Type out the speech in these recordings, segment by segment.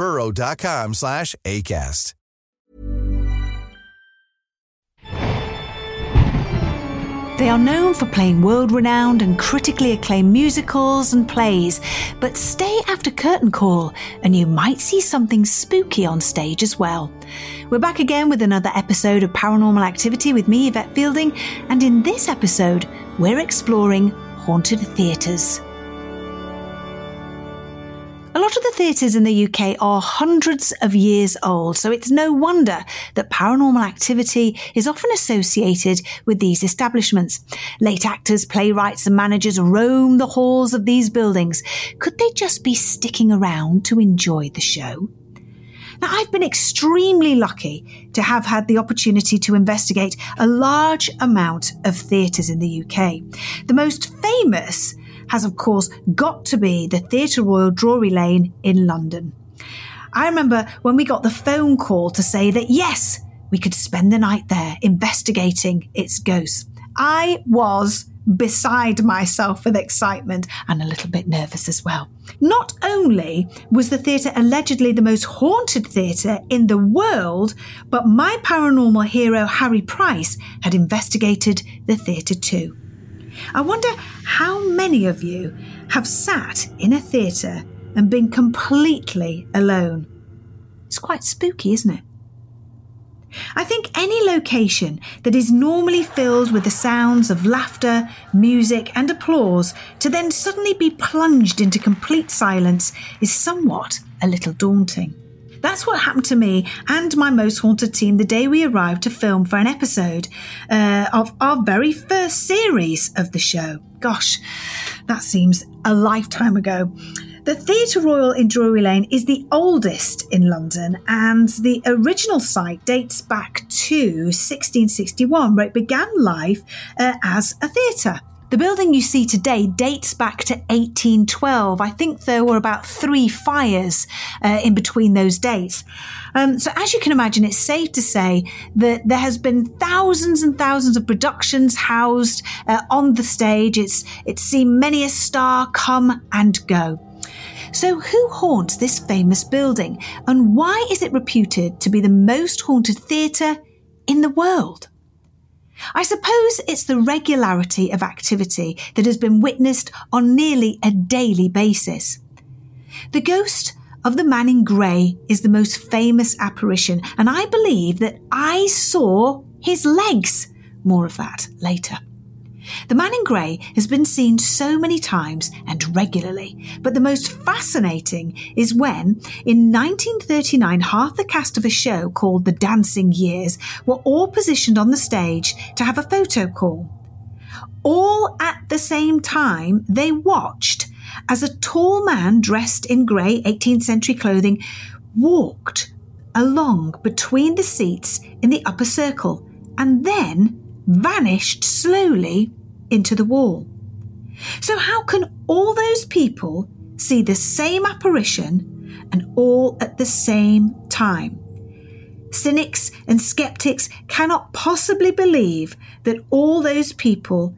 burrow.com slash ACAST. They are known for playing world renowned and critically acclaimed musicals and plays, but stay after curtain call and you might see something spooky on stage as well. We're back again with another episode of Paranormal Activity with me, Yvette Fielding, and in this episode, we're exploring haunted theatres. A lot of the theatres in the UK are hundreds of years old, so it's no wonder that paranormal activity is often associated with these establishments. Late actors, playwrights, and managers roam the halls of these buildings. Could they just be sticking around to enjoy the show? Now, I've been extremely lucky to have had the opportunity to investigate a large amount of theatres in the UK. The most famous has, of course, got to be the Theatre Royal Drury Lane in London. I remember when we got the phone call to say that yes, we could spend the night there investigating its ghosts. I was beside myself with excitement and a little bit nervous as well. Not only was the theatre allegedly the most haunted theatre in the world, but my paranormal hero Harry Price had investigated the theatre too. I wonder how many of you have sat in a theatre and been completely alone. It's quite spooky, isn't it? I think any location that is normally filled with the sounds of laughter, music, and applause to then suddenly be plunged into complete silence is somewhat a little daunting. That's what happened to me and my most haunted team the day we arrived to film for an episode uh, of our very first series of the show. Gosh, that seems a lifetime ago. The Theatre Royal in Drury Lane is the oldest in London, and the original site dates back to 1661, where it began life uh, as a theatre. The building you see today dates back to 1812. I think there were about three fires uh, in between those dates. Um, so, as you can imagine, it's safe to say that there has been thousands and thousands of productions housed uh, on the stage. It's it's seen many a star come and go. So, who haunts this famous building, and why is it reputed to be the most haunted theatre in the world? I suppose it's the regularity of activity that has been witnessed on nearly a daily basis. The ghost of the man in grey is the most famous apparition, and I believe that I saw his legs. More of that later. The man in grey has been seen so many times and regularly, but the most fascinating is when, in 1939, half the cast of a show called The Dancing Years were all positioned on the stage to have a photo call. All at the same time, they watched as a tall man dressed in grey 18th century clothing walked along between the seats in the upper circle and then vanished slowly into the wall. So, how can all those people see the same apparition and all at the same time? Cynics and skeptics cannot possibly believe that all those people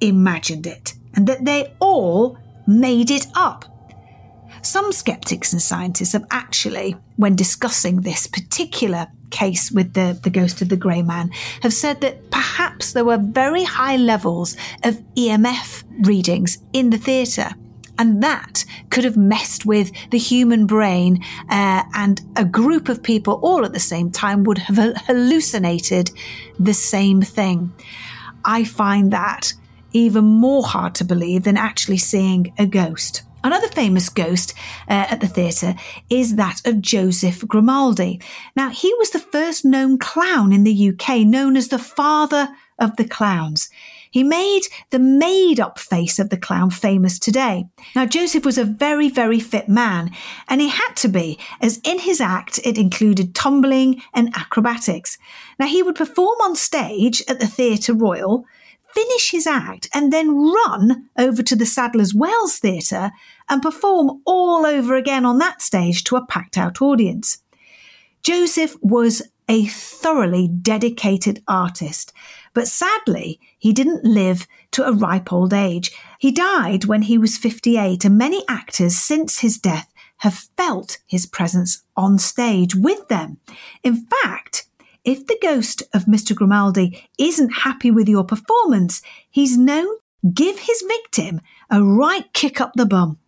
imagined it and that they all made it up. Some skeptics and scientists have actually, when discussing this particular case with the, the ghost of the grey man, have said that perhaps there were very high levels of EMF readings in the theatre. And that could have messed with the human brain, uh, and a group of people all at the same time would have hallucinated the same thing. I find that even more hard to believe than actually seeing a ghost. Another famous ghost uh, at the theatre is that of Joseph Grimaldi. Now, he was the first known clown in the UK, known as the father of the clowns. He made the made up face of the clown famous today. Now, Joseph was a very, very fit man, and he had to be, as in his act it included tumbling and acrobatics. Now, he would perform on stage at the Theatre Royal, finish his act, and then run over to the Sadler's Wells Theatre and perform all over again on that stage to a packed out audience. Joseph was a thoroughly dedicated artist, but sadly, he didn't live to a ripe old age. He died when he was 58, and many actors since his death have felt his presence on stage with them. In fact, if the ghost of Mr. Grimaldi isn't happy with your performance, he's known give his victim a right kick up the bum.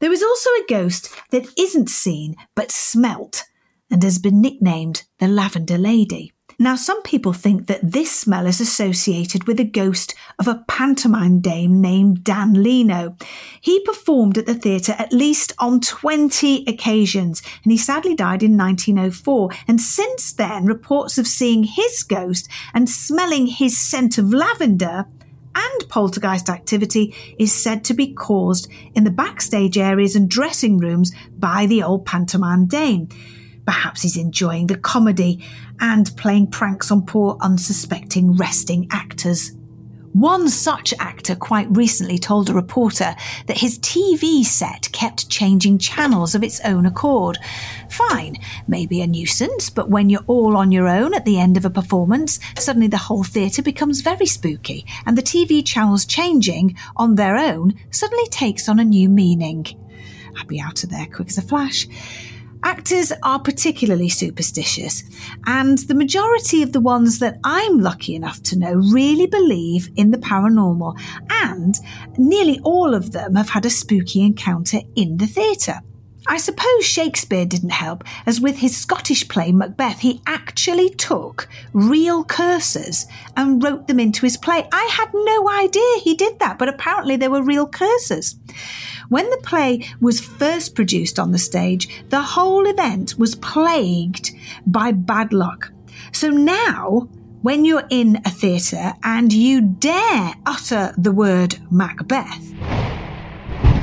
There is also a ghost that isn't seen but smelt and has been nicknamed the Lavender Lady. Now, some people think that this smell is associated with the ghost of a pantomime dame named Dan Leno. He performed at the theatre at least on 20 occasions, and he sadly died in 1904. And since then, reports of seeing his ghost and smelling his scent of lavender and poltergeist activity is said to be caused in the backstage areas and dressing rooms by the old pantomime dame. Perhaps he's enjoying the comedy and playing pranks on poor unsuspecting resting actors. One such actor quite recently told a reporter that his TV set kept changing channels of its own accord. Fine, maybe a nuisance, but when you're all on your own at the end of a performance, suddenly the whole theatre becomes very spooky, and the TV channels changing on their own suddenly takes on a new meaning. I'd be out of there quick as a flash. Actors are particularly superstitious, and the majority of the ones that I'm lucky enough to know really believe in the paranormal, and nearly all of them have had a spooky encounter in the theatre. I suppose Shakespeare didn't help, as with his Scottish play Macbeth, he actually took real curses and wrote them into his play. I had no idea he did that, but apparently they were real curses. When the play was first produced on the stage, the whole event was plagued by bad luck. So now, when you're in a theatre and you dare utter the word Macbeth,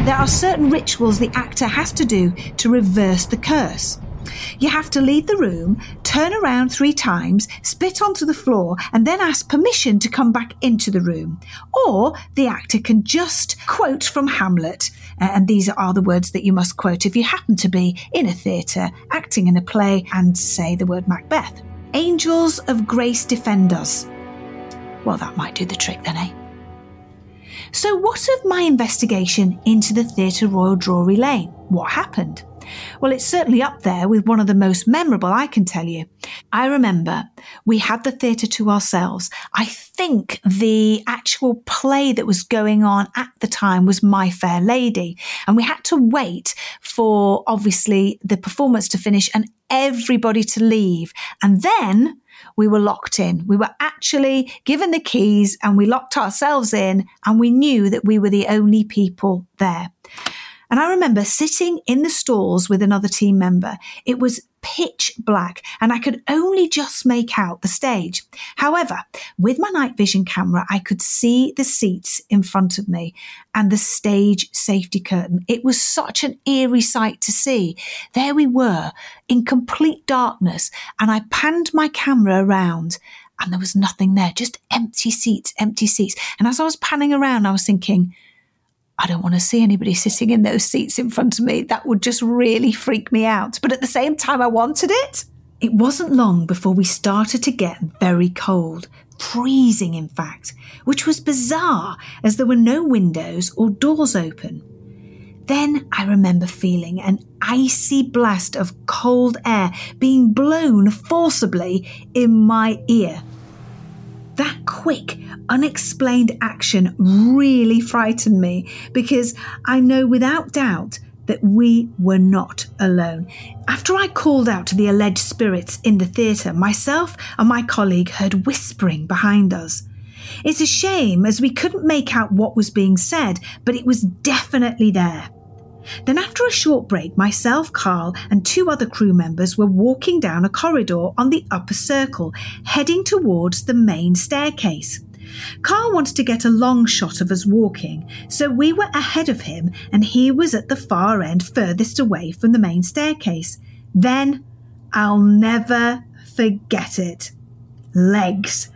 there are certain rituals the actor has to do to reverse the curse. You have to leave the room, turn around three times, spit onto the floor, and then ask permission to come back into the room. Or the actor can just quote from Hamlet. Uh, and these are the words that you must quote if you happen to be in a theatre, acting in a play, and say the word Macbeth. Angels of grace defend us. Well, that might do the trick then, eh? So, what of my investigation into the Theatre Royal Drury Lane? What happened? Well, it's certainly up there with one of the most memorable, I can tell you. I remember we had the theatre to ourselves. I think the actual play that was going on at the time was My Fair Lady. And we had to wait for obviously the performance to finish and everybody to leave. And then we were locked in. We were actually given the keys and we locked ourselves in and we knew that we were the only people there. And I remember sitting in the stalls with another team member. It was pitch black and I could only just make out the stage. However, with my night vision camera, I could see the seats in front of me and the stage safety curtain. It was such an eerie sight to see. There we were in complete darkness and I panned my camera around and there was nothing there, just empty seats, empty seats. And as I was panning around, I was thinking, I don't want to see anybody sitting in those seats in front of me. That would just really freak me out. But at the same time, I wanted it. It wasn't long before we started to get very cold, freezing, in fact, which was bizarre as there were no windows or doors open. Then I remember feeling an icy blast of cold air being blown forcibly in my ear. That quick, unexplained action really frightened me because I know without doubt that we were not alone. After I called out to the alleged spirits in the theatre, myself and my colleague heard whispering behind us. It's a shame as we couldn't make out what was being said, but it was definitely there. Then, after a short break, myself, Carl, and two other crew members were walking down a corridor on the upper circle, heading towards the main staircase. Carl wanted to get a long shot of us walking, so we were ahead of him and he was at the far end furthest away from the main staircase. Then I'll never forget it. Legs.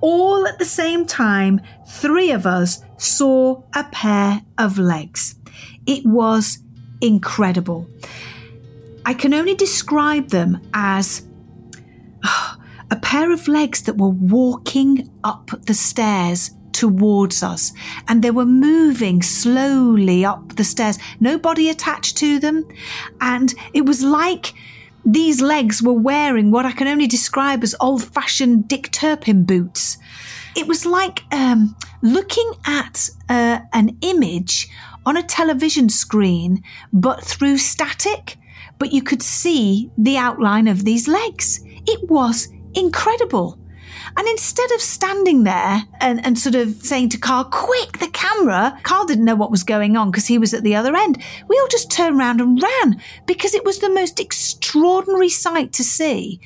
All at the same time, three of us saw a pair of legs. It was incredible. I can only describe them as a pair of legs that were walking up the stairs towards us and they were moving slowly up the stairs, no body attached to them. And it was like these legs were wearing what I can only describe as old fashioned Dick Turpin boots. It was like um, looking at uh, an image on a television screen, but through static, but you could see the outline of these legs. It was incredible. And instead of standing there and, and sort of saying to Carl, quick, the camera, Carl didn't know what was going on because he was at the other end. We all just turned around and ran because it was the most extraordinary sight to see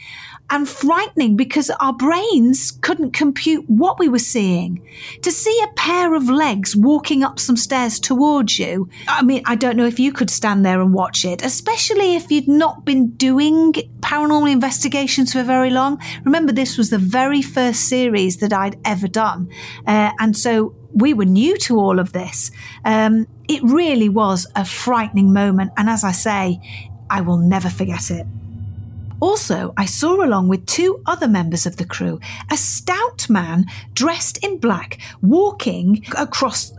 and frightening because our brains couldn't compute what we were seeing. To see a pair of legs walking up some stairs towards you, I mean, I don't know if you could stand there and watch it, especially if you'd not been doing paranormal investigations for very long. Remember, this was the very first series that I'd ever done. Uh, and so we were new to all of this. Um, it really was a frightening moment. And as I say, I will never forget it. Also, I saw along with two other members of the crew a stout man dressed in black walking across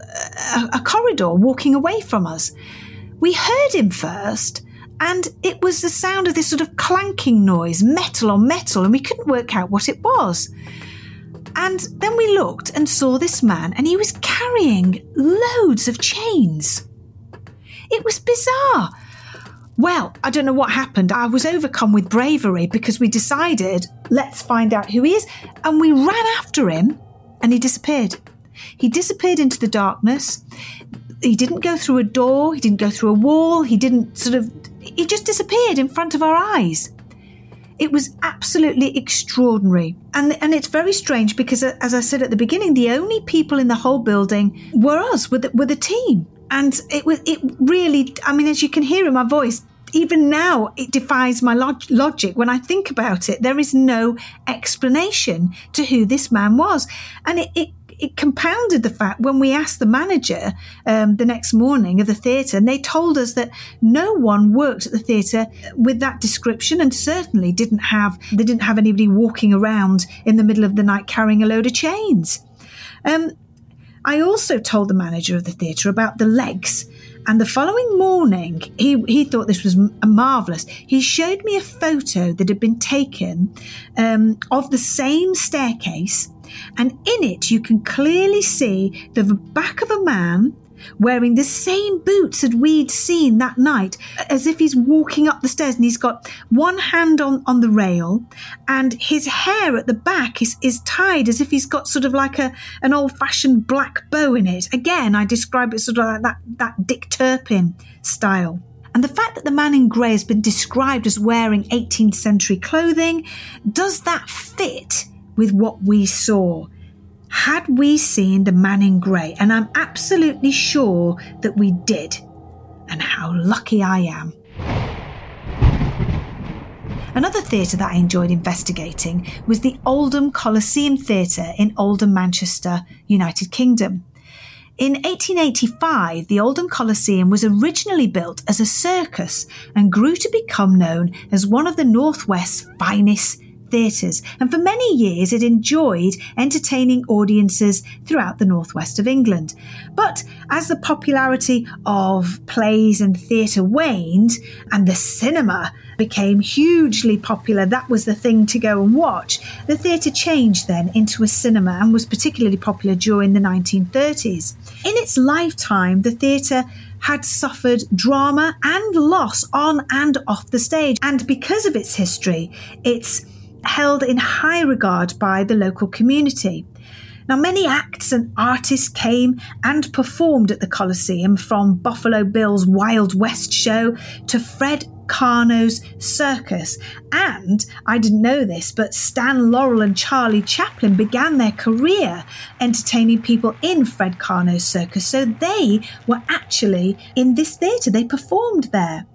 a, a corridor, walking away from us. We heard him first, and it was the sound of this sort of clanking noise, metal on metal, and we couldn't work out what it was. And then we looked and saw this man, and he was carrying loads of chains. It was bizarre. Well, I don't know what happened. I was overcome with bravery because we decided, let's find out who he is. And we ran after him and he disappeared. He disappeared into the darkness. He didn't go through a door, he didn't go through a wall, he didn't sort of, he just disappeared in front of our eyes. It was absolutely extraordinary. And, and it's very strange because, uh, as I said at the beginning, the only people in the whole building were us, were the, were the team. And it was, it really, I mean, as you can hear in my voice, even now, it defies my log- logic. When I think about it, there is no explanation to who this man was. And it, it it compounded the fact when we asked the manager um, the next morning of the theatre, and they told us that no one worked at the theatre with that description, and certainly didn't have they didn't have anybody walking around in the middle of the night carrying a load of chains. Um, I also told the manager of the theatre about the legs and the following morning, he, he thought this was marvellous. He showed me a photo that had been taken um, of the same staircase. And in it, you can clearly see the back of a man wearing the same boots that we'd seen that night, as if he's walking up the stairs and he's got one hand on, on the rail and his hair at the back is, is tied as if he's got sort of like a an old fashioned black bow in it. Again, I describe it sort of like that, that Dick Turpin style. And the fact that the man in grey has been described as wearing 18th century clothing, does that fit with what we saw? Had we seen the man in grey? And I'm absolutely sure that we did. And how lucky I am. Another theatre that I enjoyed investigating was the Oldham Coliseum Theatre in Oldham, Manchester, United Kingdom. In 1885, the Oldham Coliseum was originally built as a circus and grew to become known as one of the Northwest's finest theatres, and for many years it enjoyed entertaining audiences throughout the northwest of England. But as the popularity of plays and theatre waned, and the cinema became hugely popular, that was the thing to go and watch, the theatre changed then into a cinema and was particularly popular during the 1930s. In its lifetime, the theatre had suffered drama and loss on and off the stage. And because of its history, it's held in high regard by the local community. Now, many acts and artists came and performed at the Coliseum, from Buffalo Bill's Wild West show to Fred Karno's circus. And I didn't know this, but Stan Laurel and Charlie Chaplin began their career entertaining people in Fred Karno's circus. So they were actually in this theatre, they performed there.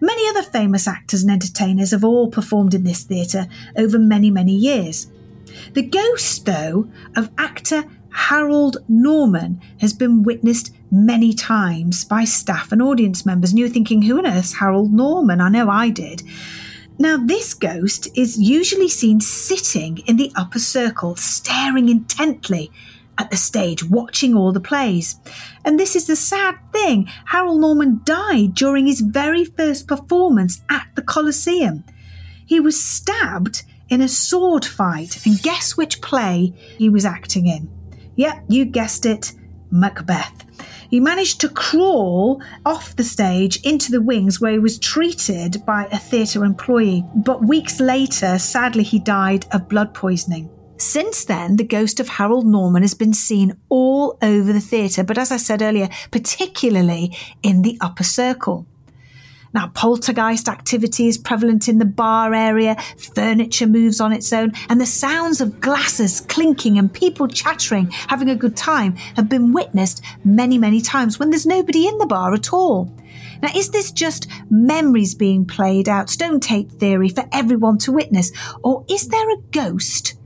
Many other famous actors and entertainers have all performed in this theatre over many, many years. The ghost, though, of actor Harold Norman has been witnessed many times by staff and audience members. And you're thinking, who on earth's Harold Norman? I know I did. Now, this ghost is usually seen sitting in the upper circle, staring intently at the stage, watching all the plays. And this is the sad thing Harold Norman died during his very first performance at the Coliseum. He was stabbed in a sword fight, and guess which play he was acting in? Yep, you guessed it Macbeth. He managed to crawl off the stage into the wings where he was treated by a theatre employee, but weeks later, sadly, he died of blood poisoning. Since then, the ghost of Harold Norman has been seen all over the theatre, but as I said earlier, particularly in the upper circle. Now, poltergeist activity is prevalent in the bar area, furniture moves on its own, and the sounds of glasses clinking and people chattering, having a good time, have been witnessed many, many times when there's nobody in the bar at all. Now, is this just memories being played out, stone tape theory for everyone to witness, or is there a ghost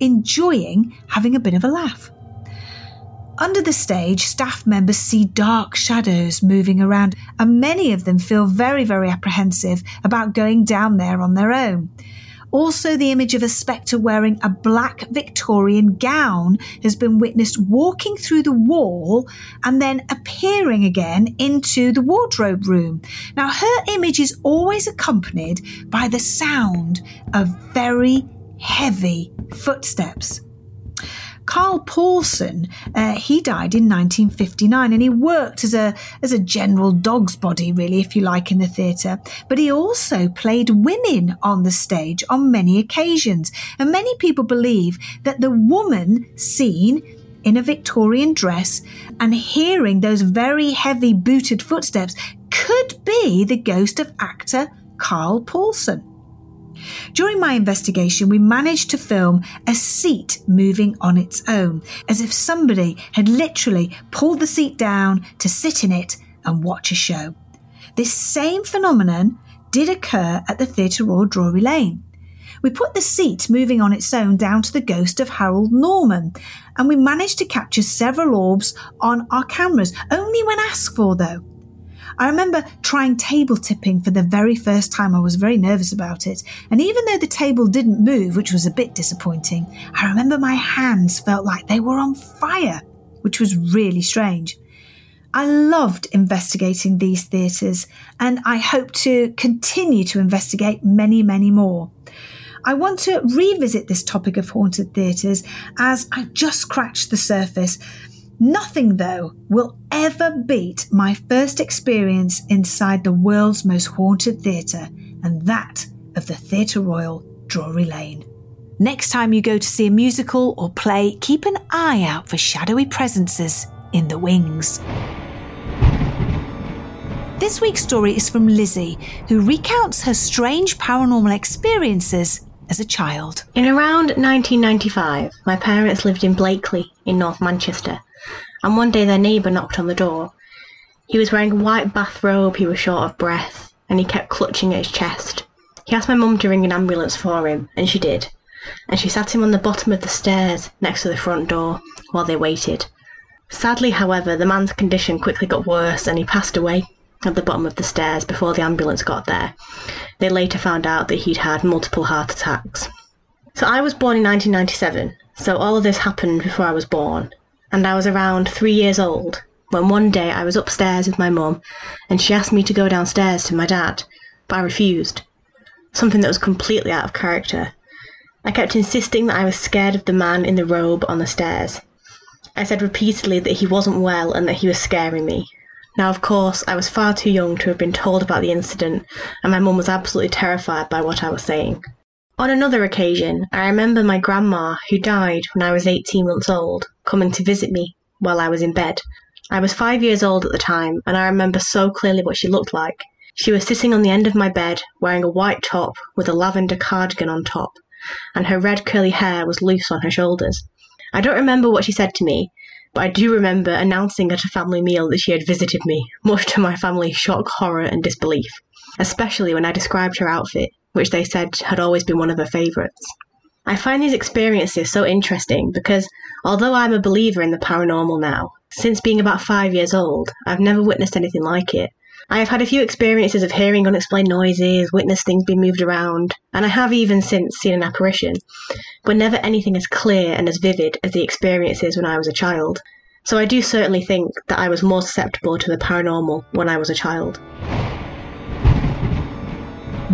enjoying having a bit of a laugh? Under the stage, staff members see dark shadows moving around, and many of them feel very, very apprehensive about going down there on their own. Also, the image of a spectre wearing a black Victorian gown has been witnessed walking through the wall and then appearing again into the wardrobe room. Now, her image is always accompanied by the sound of very heavy footsteps. Carl Paulson, uh, he died in 1959 and he worked as a, as a general dog's body, really, if you like, in the theatre. But he also played women on the stage on many occasions. And many people believe that the woman seen in a Victorian dress and hearing those very heavy booted footsteps could be the ghost of actor Carl Paulson. During my investigation, we managed to film a seat moving on its own, as if somebody had literally pulled the seat down to sit in it and watch a show. This same phenomenon did occur at the Theatre Royal Drury Lane. We put the seat moving on its own down to the ghost of Harold Norman, and we managed to capture several orbs on our cameras, only when asked for though. I remember trying table tipping for the very first time. I was very nervous about it. And even though the table didn't move, which was a bit disappointing, I remember my hands felt like they were on fire, which was really strange. I loved investigating these theatres and I hope to continue to investigate many, many more. I want to revisit this topic of haunted theatres as I just scratched the surface Nothing, though, will ever beat my first experience inside the world's most haunted theatre, and that of the Theatre Royal, Drury Lane. Next time you go to see a musical or play, keep an eye out for shadowy presences in the wings. This week's story is from Lizzie, who recounts her strange paranormal experiences as a child. In around 1995, my parents lived in Blackley in North Manchester and one day their neighbour knocked on the door. He was wearing a white bathrobe, he was short of breath, and he kept clutching at his chest. He asked my mum to ring an ambulance for him, and she did, and she sat him on the bottom of the stairs next to the front door while they waited. Sadly, however, the man's condition quickly got worse and he passed away at the bottom of the stairs before the ambulance got there. They later found out that he'd had multiple heart attacks. So I was born in 1997, so all of this happened before I was born, and I was around three years old when one day I was upstairs with my mum and she asked me to go downstairs to my dad, but I refused. Something that was completely out of character. I kept insisting that I was scared of the man in the robe on the stairs. I said repeatedly that he wasn't well and that he was scaring me. Now, of course, I was far too young to have been told about the incident, and my mum was absolutely terrified by what I was saying. On another occasion, I remember my grandma, who died when I was 18 months old, coming to visit me while I was in bed. I was five years old at the time, and I remember so clearly what she looked like. She was sitting on the end of my bed, wearing a white top with a lavender cardigan on top, and her red curly hair was loose on her shoulders. I don't remember what she said to me, but I do remember announcing at a family meal that she had visited me, much to my family's shock, horror, and disbelief, especially when I described her outfit, which they said had always been one of her favourites. I find these experiences so interesting because although I'm a believer in the paranormal now, since being about five years old, I've never witnessed anything like it. I have had a few experiences of hearing unexplained noises, witnessed things being moved around, and I have even since seen an apparition, but never anything as clear and as vivid as the experiences when I was a child. So I do certainly think that I was more susceptible to the paranormal when I was a child.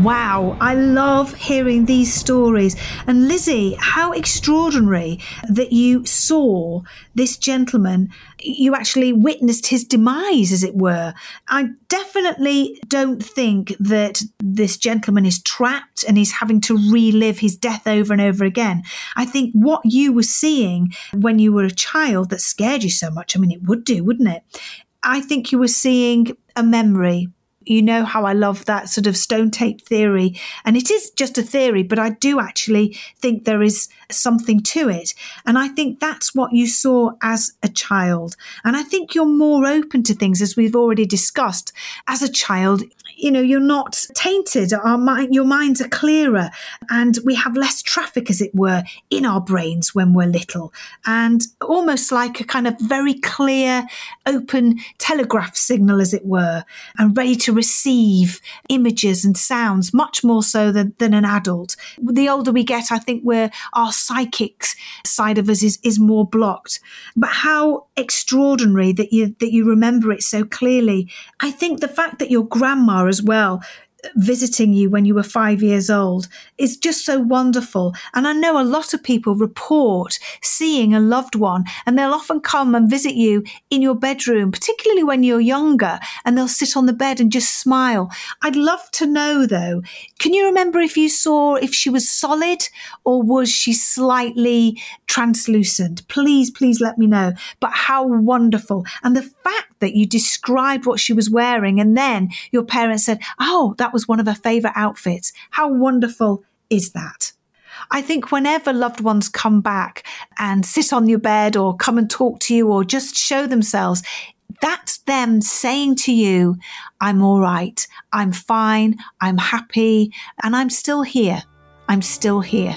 Wow, I love hearing these stories. And Lizzie, how extraordinary that you saw this gentleman, you actually witnessed his demise, as it were. I definitely don't think that this gentleman is trapped and he's having to relive his death over and over again. I think what you were seeing when you were a child that scared you so much, I mean, it would do, wouldn't it? I think you were seeing a memory you know how I love that sort of stone tape theory. And it is just a theory, but I do actually think there is something to it. And I think that's what you saw as a child. And I think you're more open to things, as we've already discussed. As a child, you know, you're not tainted. Our mind, your minds are clearer, and we have less traffic, as it were, in our brains when we're little, and almost like a kind of very clear, open telegraph signal, as it were, and ready to receive images and sounds much more so than, than an adult. The older we get, I think we're our psychic side of us is, is more blocked. But how extraordinary that you that you remember it so clearly. I think the fact that your grandma as well visiting you when you were five years old is just so wonderful. And I know a lot of people report seeing a loved one and they'll often come and visit you in your bedroom, particularly when you're younger, and they'll sit on the bed and just smile. I'd love to know though, can you remember if you saw if she was solid or was she slightly translucent? Please, please let me know. But how wonderful. And the fact that you described what she was wearing and then your parents said, Oh, that was one of her favorite outfits. How wonderful is that? I think whenever loved ones come back and sit on your bed or come and talk to you or just show themselves, that's them saying to you, I'm all right, I'm fine, I'm happy, and I'm still here. I'm still here.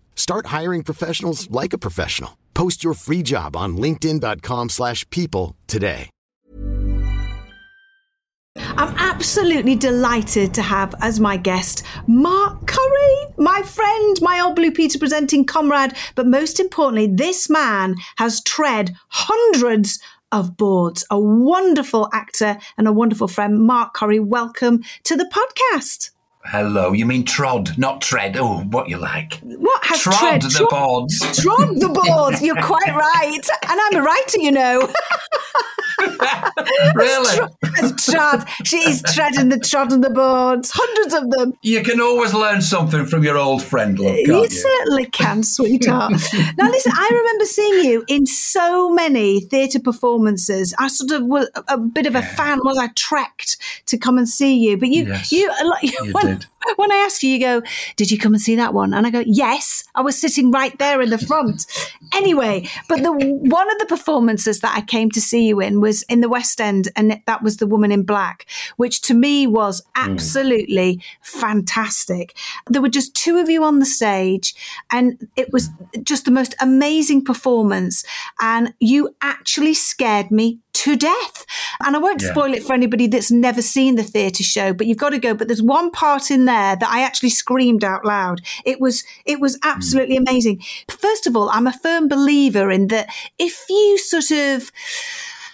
Start hiring professionals like a professional. Post your free job on linkedin.com/people slash people today. I'm absolutely delighted to have as my guest Mark Curry, my friend, my old Blue Peter presenting comrade, but most importantly, this man has tread hundreds of boards. A wonderful actor and a wonderful friend, Mark Curry. Welcome to the podcast. Hello, you mean trod, not tread. Oh, what you like. What has Trod tread? the Trod- boards. Trod the boards. You're quite right. And I'm a writer, you know. really? Trod. She's treading the trodden the boards. Hundreds of them. You can always learn something from your old friend, love, You you? certainly can, sweetheart. now, listen, I remember seeing you in so many theatre performances. I sort of was a, a bit of a fan, was I trekked to come and see you. But you, Yes, you, like, you when, did. When I ask you, you go, "Did you come and see that one?" And I go, "Yes, I was sitting right there in the front." anyway, but the one of the performances that I came to see you in was in the West End, and that was The Woman in Black, which to me was Hmm. absolutely fantastic. There were just two of you on the stage, and it was just the most amazing performance. And you actually scared me to death. And I won't Yeah. spoil it for anybody that's never seen the theatre show, but you've got to go. But there's one part in there that I actually screamed out loud. It was it was hmm. absolutely amazing. First of all, I'm a firm believer in that if you sort of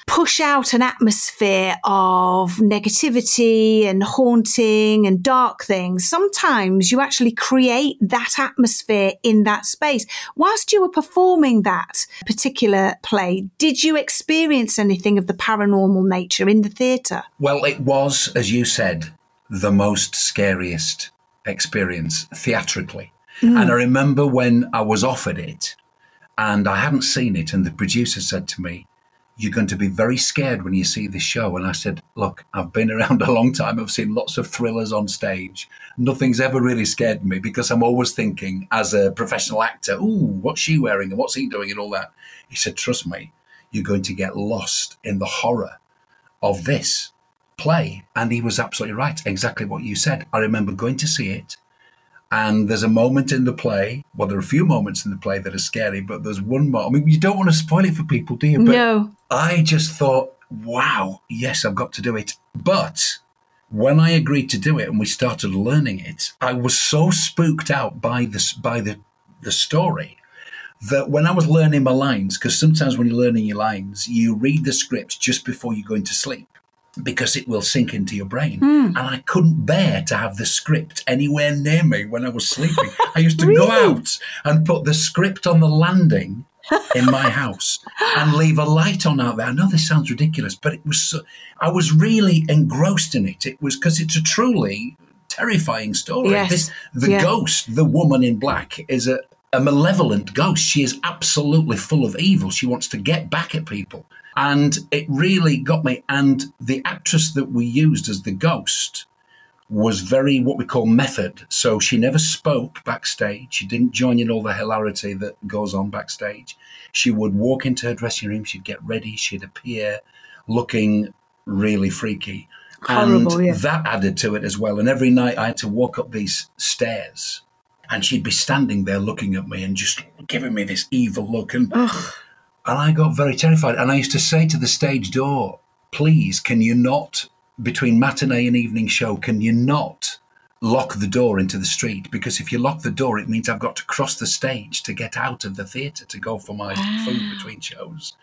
push out an atmosphere of negativity and haunting and dark things, sometimes you actually create that atmosphere in that space. Whilst you were performing that particular play, did you experience anything of the paranormal nature in the theatre? Well, it was, as you said, the most scariest experience theatrically. Hmm. And I remember when I was offered it and I hadn't seen it, and the producer said to me, You're going to be very scared when you see this show. And I said, Look, I've been around a long time. I've seen lots of thrillers on stage. Nothing's ever really scared me because I'm always thinking, as a professional actor, Ooh, what's she wearing and what's he doing and all that. He said, Trust me, you're going to get lost in the horror of this play. And he was absolutely right. Exactly what you said. I remember going to see it. And there's a moment in the play, well, there are a few moments in the play that are scary, but there's one moment. I mean, you don't want to spoil it for people, do you? But no. I just thought, wow, yes, I've got to do it. But when I agreed to do it and we started learning it, I was so spooked out by this by the the story that when I was learning my lines, because sometimes when you're learning your lines, you read the script just before you go into sleep because it will sink into your brain. Hmm. And I couldn't bear to have the script anywhere near me when I was sleeping. I used to go out and put the script on the landing in my house and leave a light on out there. I know this sounds ridiculous, but it was so, I was really engrossed in it. It was because it's a truly terrifying story. Yes. This the Yeah. ghost, the woman in black, is a, a malevolent ghost. She is absolutely full of evil. She wants to get back at people. And it really got me. And the actress that we used as the ghost was very what we call method. So she never spoke backstage. She didn't join in all the hilarity that goes on backstage. She would walk into her dressing room, she'd get ready, she'd appear looking really freaky. Horrible, and yeah. that added to it as well. And every night I had to walk up these stairs and she'd be standing there looking at me and just giving me this evil look. And, and I got very terrified. And I used to say to the stage door, please, can you not, between matinee and evening show, can you not lock the door into the street? Because if you lock the door, it means I've got to cross the stage to get out of the theatre to go for my food ah. between shows.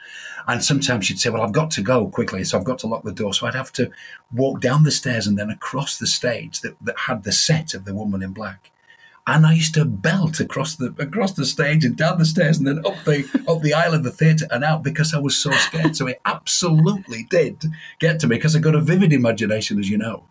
And sometimes she'd say, Well, I've got to go quickly, so I've got to lock the door. So I'd have to walk down the stairs and then across the stage that, that had the set of the woman in black. And I used to belt across the across the stage and down the stairs and then up the up the aisle of the theatre and out because I was so scared. So it absolutely did get to me because I got a vivid imagination, as you know.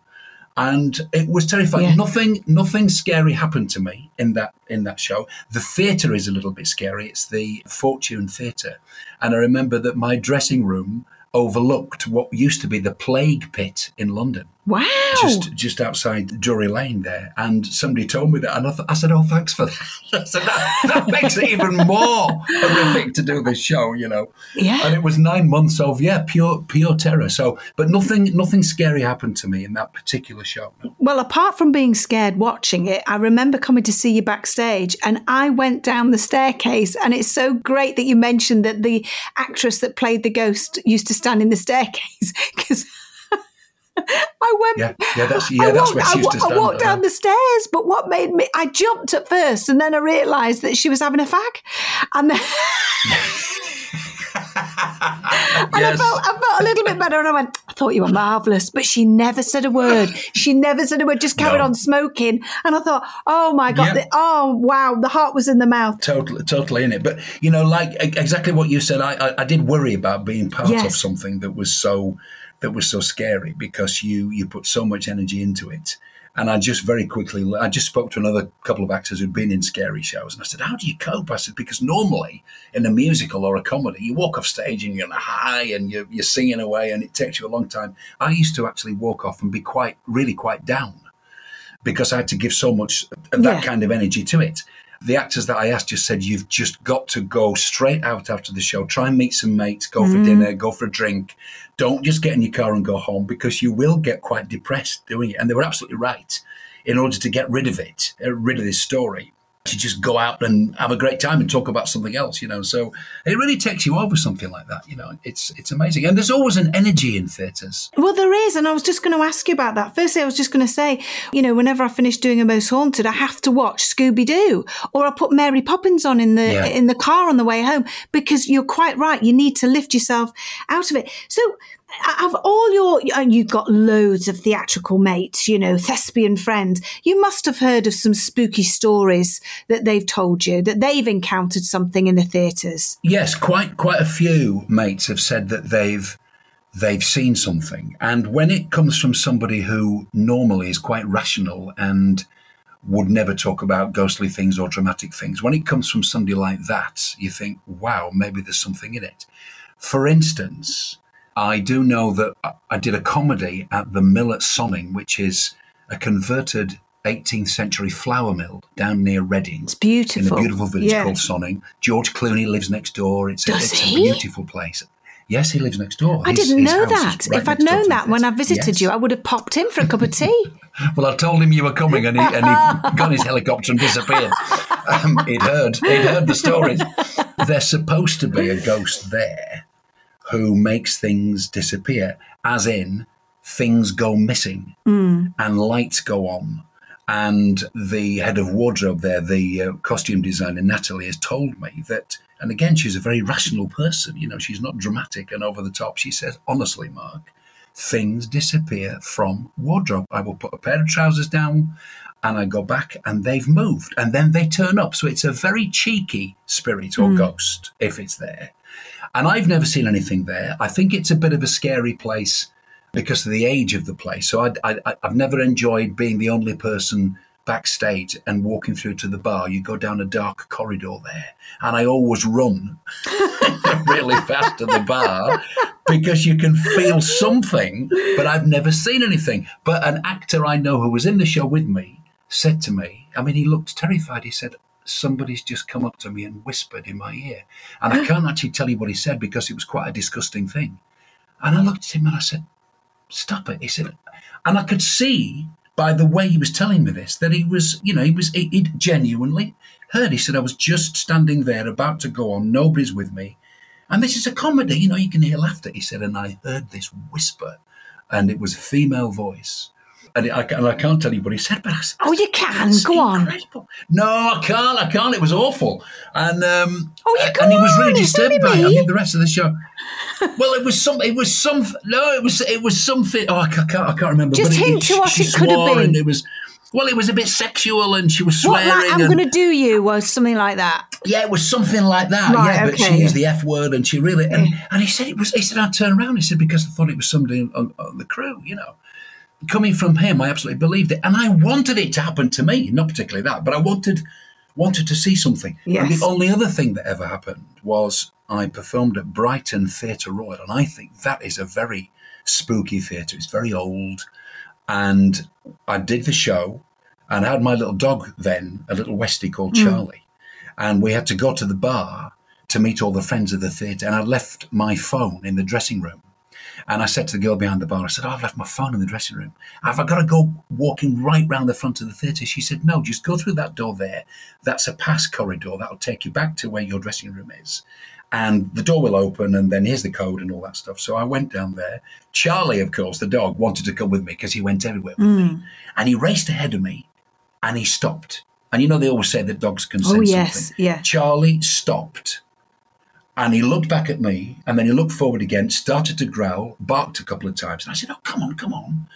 And it was terrifying. Yeah. Nothing nothing scary happened to me in that in that show. The theatre is a little bit scary. It's the Fortune Theatre. And I remember that my dressing room overlooked what used to be the plague pit in London. Wow. just just outside Drury Lane there, and somebody told me that, and I, th- I said, "Oh, thanks for that." I said, that, that makes it even more horrific to do this show, you know. Yeah. And it was nine months of yeah, pure pure terror. So, but nothing nothing scary happened to me in that particular show. Well, apart from being scared watching it, I remember coming to see you backstage and I went down the staircase. And it's so great that you mentioned that the actress that played the ghost used to stand in the staircase because. I went. Yeah, yeah, that's yeah, I that's walked, where she used to I walked down the stairs, but what made me? I jumped at first, and then I realised that she was having a fag, and then and I felt I felt a little bit better, and I went. I thought you were marvelous, but she never said a word. She never said a word. Just carried No. on smoking, and I thought, oh my god, the- oh wow, the heart was in the mouth. totally, totally in it. But you know, like exactly what you said, I, I, I did worry about being part of something that was so that was so scary because you you put so much energy into it. And I just very quickly, I just spoke to another couple of actors who'd been in scary shows, and I said, "How do you cope?" I said, "Because normally in a musical or a comedy, you walk off stage and you're on a high and you're, you're singing away, and it takes you a long time." I used to actually walk off and be quite, really quite down because I had to give so much of that Yeah. kind of energy to it. The actors that I asked just said, You've just got to go straight out after the show, try and meet some mates, go for dinner, go for a drink. Don't just get in your car and go home because you will get quite depressed doing it. And they were absolutely right. In order to get rid of it, uh, rid of this story, to just go out and have a great time and talk about something else, you know. So it really takes you over something like that, you know. It's it's amazing. And there's always an energy in theatres. Well, there is, and I was just going to ask you about that. Firstly, I was just going to say, you know, whenever I finish doing a most haunted, I have to watch Scooby Doo, or I put Mary Poppins on in the Yeah. in the car on the way home because you're quite right. You need to lift yourself out of it. So. Of all your, and you've got loads of theatrical mates, you know, thespian friends. You must have heard of some spooky stories that they've told you that they've encountered something in the theatres. Yes, quite quite a few mates have said that they've they've seen something, and when it comes from somebody who normally is quite rational and would never talk about ghostly things or dramatic things, when it comes from somebody like that, you think, "Wow, maybe there's something in it." For instance, I do know that I- did a comedy at the mill at Sonning, which is a converted 18th century flour mill down near Reading It's beautiful. in a beautiful village Yeah. called Sonning. George Clooney lives next door. It's, a, it's he? a beautiful place. Yes, he lives next door. I His- didn't know that. right if I'd known that when I visited Yes. you, I would have popped in for a cup of tea. Well, I told him you were coming, and he, and he got his helicopter and disappeared. Um, he'd heard, he'd heard the stories. There's supposed to be a ghost there who makes things disappear, as in things go missing and lights go on. And the head of wardrobe there, the uh, costume designer Natalie, has told me that. And again, she's a very rational person. You know, she's not dramatic and over the top. She says, honestly, Mark, things disappear from wardrobe. I will put a pair of trousers down and I go back and they've moved and then they turn up. So it's a very cheeky spirit or ghost if it's there. And I've never seen anything there. I think it's a bit of a scary place because of the age of the place. So I, I've never enjoyed being the only person backstage and walking through to the bar. You go down a dark corridor there, and I always run really fast to the bar because you can feel something, but I've never seen anything. But an actor I know who was in the show with me said to me, I mean, he looked terrified. He said, Somebody's just come up to me and whispered in my ear. And I can't actually tell you what he said because it was quite a disgusting thing. And I looked at him and I said, Stop it. He said, and I could see by the way he was telling me this that he was, you know, he was, he, he'd genuinely heard. He said, I was just standing there about to go on, nobody's with me. And this is a comedy, you know, you can hear laughter. He said, and I heard this whisper, and it was a female voice. And, I, and I can't tell you what he said, but I said, Oh, you can. "That's Go on. No, I can't. I can't. It was awful. And um, Oh, you and he was really on, disturbed by it. I me. mean, the rest of the show. Well, it was some. It was some. No, it was. It was something. Oh, I can't. I can't remember. Just but hint to what it could have been. It was. Well, it was a bit sexual, and she was What, swearing. like, I'm going to do you, or something like that. yeah, it was something like that. Right, yeah, but okay, she used the F word, and she really. And, and he said it was. He said I turned around. He said because I thought it was somebody on, on the crew. You know, coming from him, I absolutely believed it, and I wanted it to happen to me. Not particularly that, but I wanted wanted to see something. And the only other thing that ever happened was I performed at Brighton Theatre Royal, and I think that is a very spooky theatre. It's very old. And I did the show and I had my little dog then, a little Westie called hmm. Charlie. And we had to go to the bar to meet all the friends of the theatre. And I left my phone in the dressing room. And I said to the girl behind the bar, I said, oh, I've left my phone in the dressing room. Have I got to go walking right round the front of the theatre? She said, no, just go through that door there. That's a pass corridor. That'll take you back to where your dressing room is. And the door will open, and then here's the code and all that stuff. So I went down there. Charlie, of course, the dog, wanted to come with me because he went everywhere with me. Mm. And he raced ahead of me and he stopped. And you know, they always say that dogs can oh, sense Oh, yes, something. yeah. Charlie stopped and he looked back at me and then he looked forward again, started to growl, barked a couple of times. And I said, Oh, come on, come on.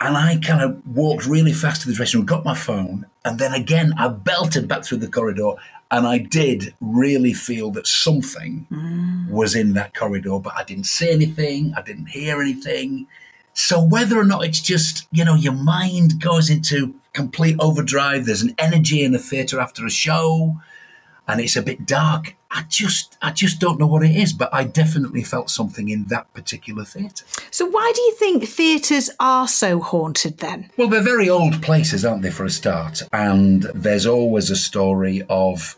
And I kind of walked really fast to the dressing room, got my phone, and then again I belted back through the corridor. And I did really feel that something mm. was in that corridor, but I didn't see anything, I didn't hear anything. So whether or not it's just, you know, your mind goes into complete overdrive, there's an energy in the theatre after a show, and it's a bit dark. I just I just don't know what it is, but I definitely felt something in that particular theatre. So, why do you think theatres are so haunted then? Well, they're very old places, aren't they, for a start? And there's always a story of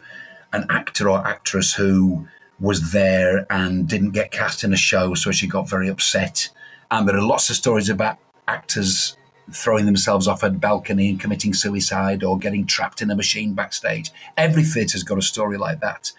an actor or actress who was there and didn't get cast in a show, so she got very upset. And there are lots of stories about actors throwing themselves off a balcony and committing suicide or getting trapped in a machine backstage. Every theatre's got a story like that.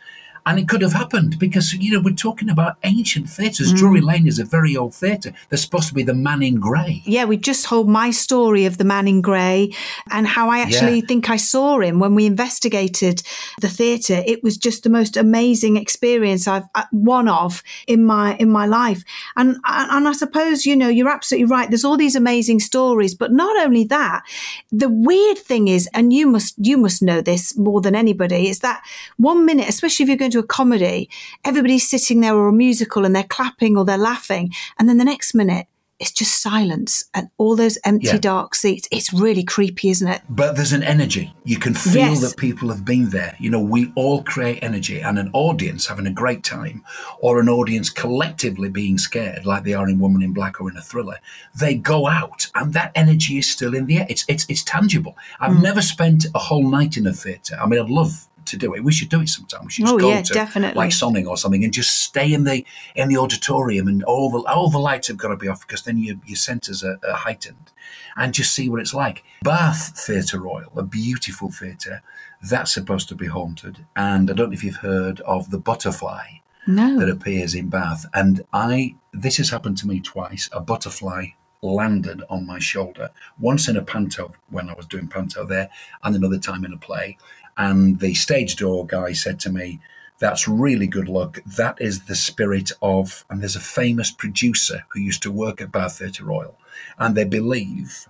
And it could have happened because, you know, we're talking about ancient theatres. Drury Lane is a very old theatre. There's supposed to be the man in grey. Yeah, we just told my story of the man in grey and how I actually Yeah. think I saw him when we investigated the theatre. It was just the most amazing experience I've uh, one of in my in my life. And and I suppose you know you're absolutely right. There's all these amazing stories, but not only that. The weird thing is, and you must you must know this more than anybody, is that one minute, especially if you're going to a comedy, everybody's sitting there or a musical and they're clapping or they're laughing, and then the next minute it's just silence and all those empty Yeah. dark seats. It's really creepy, isn't it? But there's an energy. You can feel Yes. that people have been there. You know, we all create energy, and an audience having a great time, or an audience collectively being scared, like they are in Woman in Black or in a thriller, they go out, and that energy is still in the air. It's it's it's tangible. I've Mm. never spent a whole night in a theatre. I mean, I'd love to do it. We should do it sometime. We should just Oh, go yeah, to definitely. like Sonning or something and just stay in the in the auditorium and all the all the lights have got to be off because then your your senses are, are heightened and just see what it's like. Bath Theatre Royal, a beautiful theatre, that's supposed to be haunted. And I don't know if you've heard of the butterfly No. that appears in Bath. And I this has happened to me twice. A butterfly landed on my shoulder, once in a panto when I was doing panto there, and another time in a play. And the stage door guy said to me, That's really good luck. That is the spirit of, and there's a famous producer who used to work at Bath Theatre Royal, and they believe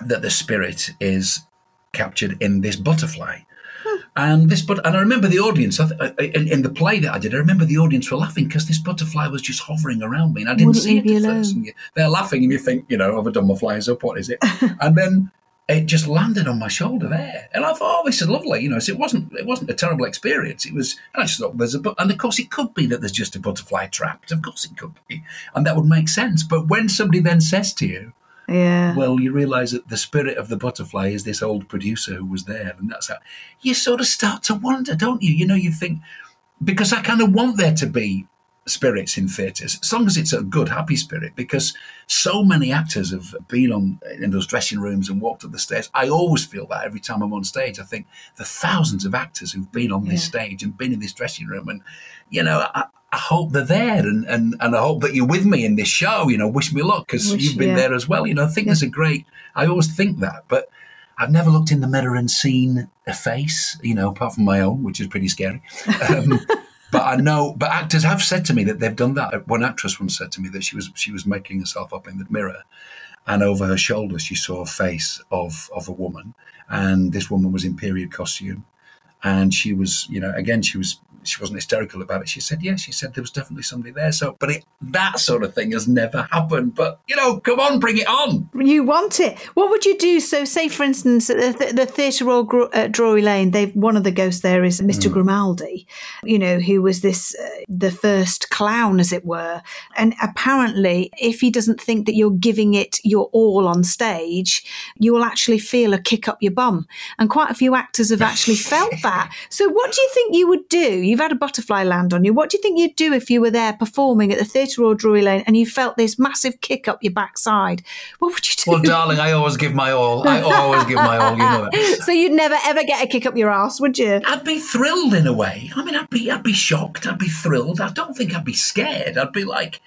that the spirit is captured in this butterfly. Hmm. And this, but and I remember the audience I th- uh, uh, in, in the play that I did. I remember the audience were laughing because this butterfly was just hovering around me, and I didn't Wouldn't see it at you first. And you, they're laughing, and you think, you know, have I done my flyers up? What is it? and then it just landed on my shoulder there, and I thought, oh, this is lovely. You know, so it wasn't it wasn't a terrible experience. It was, and I just thought there's a, but, and of course it could be that there's just a butterfly trapped. Of course it could be, and that would make sense. But when somebody then says to you, Yeah. well, you realise that the spirit of the butterfly is this old producer who was there, and that's how you sort of start to wonder, don't you? You know, you think because I kind of want there to be spirits in theatres, as long as it's a good, happy spirit. Because so many actors have been on in those dressing rooms and walked up the stairs. I always feel that every time I'm on stage. I think the thousands of actors who've been on this stage and been in this dressing room, and you know, I, I hope they're there, and, and and I hope that you're with me in this show. You know, wish me luck because you've been yeah. there as well. You know, I think there's a great. I always think that, but. I've never looked in the mirror and seen a face, you know, apart from my own, which is pretty scary. Um, but I know, but actors have said to me that they've done that. One actress once said to me that she was she was making herself up in the mirror, and over her shoulder she saw a face of of a woman, and this woman was in period costume, and she was, you know, again, she was she wasn't hysterical about it. She said, yes, she said there was definitely somebody there. So, but it, that sort of thing has never happened. But, you know, come on, bring it on. You want it. What would you do? So, say, for instance, at the, the Theatre Royal at Drury Lane, they've one of the ghosts there is Mr. Mm. Grimaldi, you know, who was this, uh, the first clown, as it were. And apparently, if he doesn't think that you're giving it your all on stage, you will actually feel a kick up your bum. And quite a few actors have actually felt that. So, what do you think you would do? You've had a butterfly land on you. What do you think you'd do if you were there performing at the Theatre Royal Drury Lane and you felt this massive kick up your backside? What would you do? Well, darling, I always give my all. I always give my all. You know that. So you'd never ever get a kick up your ass, would you? I'd be thrilled in a way. I mean, I'd be, I'd be shocked. I'd be thrilled. I don't think I'd be scared. I'd be like,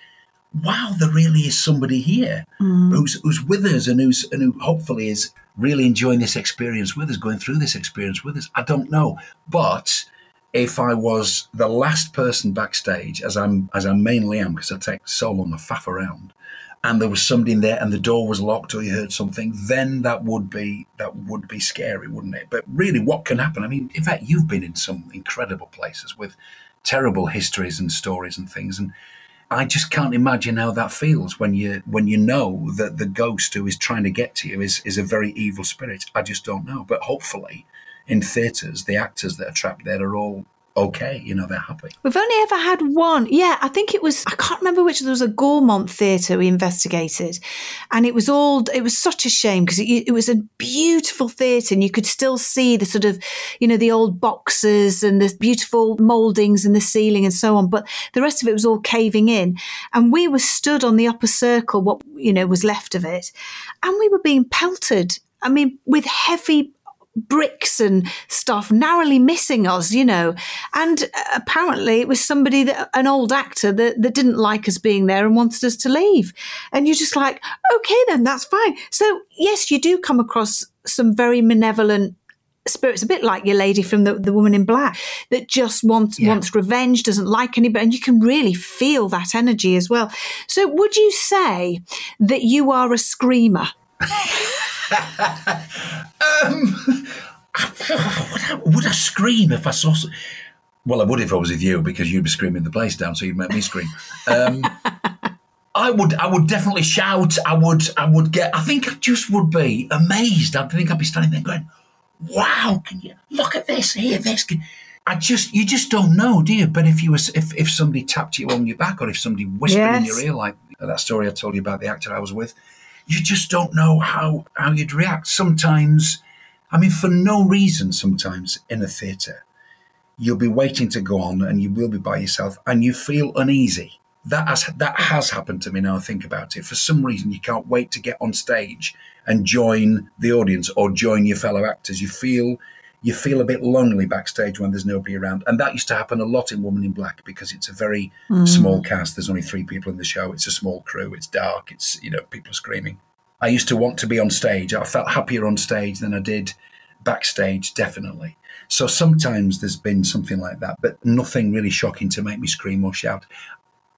wow, there really is somebody here mm. who's who's with us and who's and who hopefully is really enjoying this experience with us, going through this experience with us. I don't know, but if I was the last person backstage, as I'm as I mainly am, because I take so long to faff around, and there was somebody in there and the door was locked or you heard something, then that would be that would be scary, wouldn't it? But really, what can happen? I mean, in fact, you've been in some incredible places with terrible histories and stories and things, and I just can't imagine how that feels when you when you know that the ghost who is trying to get to you is is a very evil spirit. I just don't know, but hopefully in theatres, the actors that are trapped there are all okay. You know, they're happy. We've only ever had one. Yeah, I think it was, I can't remember which, there was a Gaumont theatre we investigated. And it was all, it was such a shame because it, it, was a beautiful theatre and you could still see the sort of, you know, the old boxes and the beautiful mouldings and the ceiling and so on. But the rest of it was all caving in. And we were stood on the upper circle, what, you know, was left of it. And we were being pelted I mean, with heavy bricks and stuff narrowly missing us, you know. And uh, apparently it was somebody that, an old actor that, that didn't like us being there and wanted us to leave. And you're just like, okay, then that's fine. So, yes, you do come across some very malevolent spirits, a bit like your lady from the, the woman in black that just wants yeah. wants revenge, doesn't like anybody, and you can really feel that energy as well. So, would you say that you are a screamer? Um, would, I, would I scream if I saw? Well, I would if I was with you because you'd be screaming the place down, so you'd make me scream. Um, I would, I would definitely shout. I would, I would get. I think I just would be amazed. I think I'd be standing there going, "Wow, can you look at this? Hear this?" Can, I just, you just don't know, do you? But if you was, if if somebody tapped you on your back, or if somebody whispered yes. in your ear, like that story I told you about the actor I was with, you just don't know how how you'd react. Sometimes I mean, for no reason, sometimes in a theatre, you'll be waiting to go on and you will be by yourself and you feel uneasy. That has, that has happened to me now I think about it. For some reason, you can't wait to get on stage and join the audience or join your fellow actors. You feel you feel a bit lonely backstage when there's nobody around. And that used to happen a lot in Woman in Black because it's a very mm. small cast. There's only three people in the show. It's a small crew. It's dark. It's, you know, people are screaming. I used to want to be on stage. I felt happier on stage than I did backstage, definitely. So sometimes there's been something like that, but nothing really shocking to make me scream or shout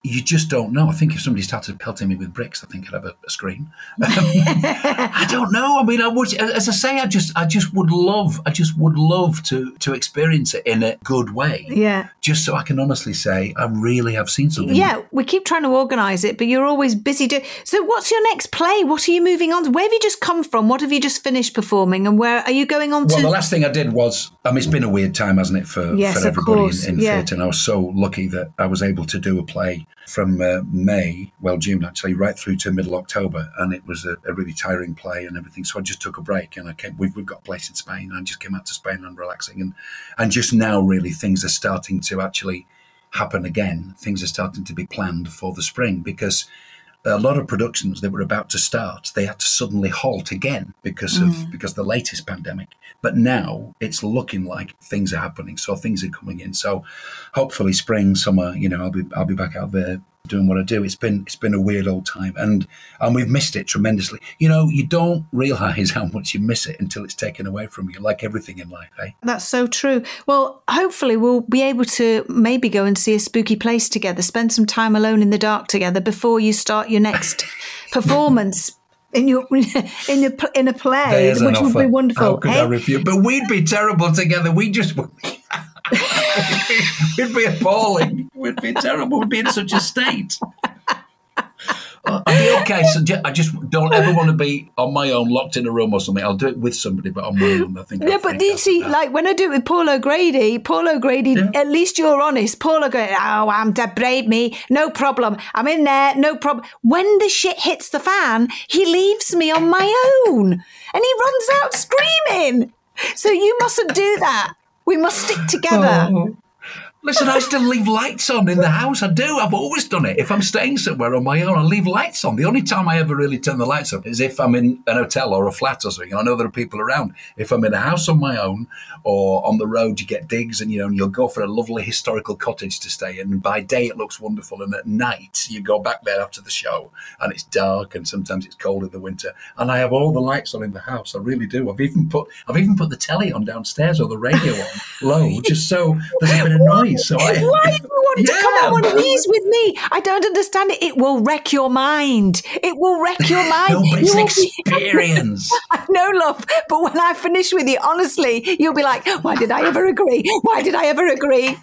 you just don't know. I think if somebody started pelting me with bricks, I think I'd have a, a scream. Um, I don't know. I mean, I would, as I say, I just, I just would love, I just would love to to experience it in a good way. Yeah. Just so I can honestly say, I really have seen something. Yeah, we keep trying to organise it, but you're always busy doing. So, what's your next play? What are you moving on to? Where have you just come from? What have you just finished performing, and where are you going on well, to? Well, the last thing I did was, I mean, it's been a weird time, hasn't it, for yes, for everybody in, in yeah. theatre, and I was so lucky that I was able to do a play from uh, May, well, June actually, right through to middle October. And it was a, a, really tiring play and everything. So I just took a break and I came, we've, we've got a place in Spain. I just came out to Spain and relaxing. And, and just now, really, things are starting to actually happen again. Things are starting to be planned for the spring because a lot of productions that were about to start, they had to suddenly halt again because of mm. because of the latest pandemic. But now it's looking like things are happening, so things are coming in. So hopefully, spring, summer, you know, I'll be I'll be back out there doing what I do. It's been it's been a weird old time, and and we've missed it tremendously. You know, you don't realize how much you miss it until it's taken away from you, like everything in life. Eh? That's so true. Well, hopefully we'll be able to maybe go and see a spooky place together, spend some time alone in the dark together before you start your next performance. in your in a in a play, There's which would be wonderful. How could eh? I refuse? But we'd be terrible together. We just we'd be appalling. We'd be terrible. We'd be in such a state. I'd be okay. So I just don't ever want to be on my own, locked in a room or something. I'll do it with somebody, but on my own, I think. Yeah, I'll but think you see, uh, like when I do it with Paul O'Grady, Paul O'Grady, at least you're honest. Paul O'Grady, oh, I'm dead brave me, no problem. I'm in there, no problem. When the shit hits the fan, he leaves me on my own and he runs out screaming. So you mustn't do that. We must stick together. Oh. Listen, I still leave lights on in the house. I do. I've always done it. If I'm staying somewhere on my own, I leave lights on. The only time I ever really turn the lights off is if I'm in an hotel or a flat or something, and I know there are people around. If I'm in a house on my own or on the road, you get digs, and you know, and you'll go for a lovely historical cottage to stay in. By day, it looks wonderful, and at night, you go back there after the show, and it's dark, and sometimes it's cold in the winter. And I have all the lights on in the house. I really do. I've even put I've even put the telly on downstairs or the radio on low, just so there's a bit of noise. So I, Why do you want to come Yeah, on one of these with me? I don't understand it. It will wreck your mind. It will wreck your mind. No, it's You be- experience. I know, love, but when I finish with you, honestly, you'll be like, why did I ever agree? Why did I ever agree?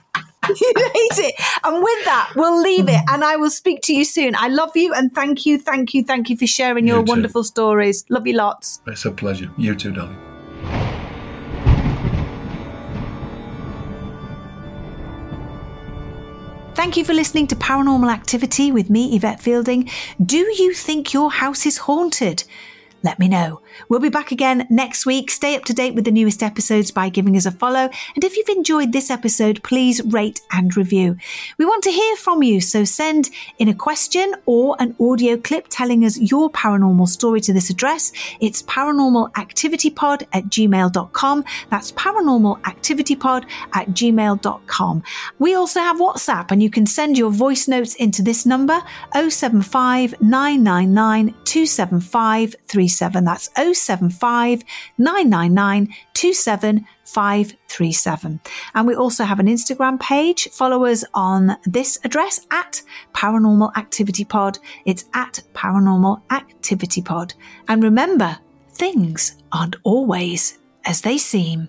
you hate it. And with that, we'll leave it and I will speak to you soon. I love you and thank you, thank you, thank you for sharing your You wonderful stories. Love you lots. It's a pleasure. You too, darling. Thank you for listening to Paranormal Activity with me, Yvette Fielding. Do you think your house is haunted? Let me know. We'll be back again next week. Stay up to date with the newest episodes by giving us a follow. And if you've enjoyed this episode, please rate and review. We want to hear from you, so send in a question or an audio clip telling us your paranormal story to this address. It's paranormalactivitypod at gmail.com. That's paranormalactivitypod at gmail.com. We also have WhatsApp and you can send your voice notes into this number 075 999 275 37. That's 075 999 27537. And we also have an Instagram page. Follow us on this address at Paranormal Activity Pod. It's at Paranormal Activity Pod. And remember, things aren't always as they seem.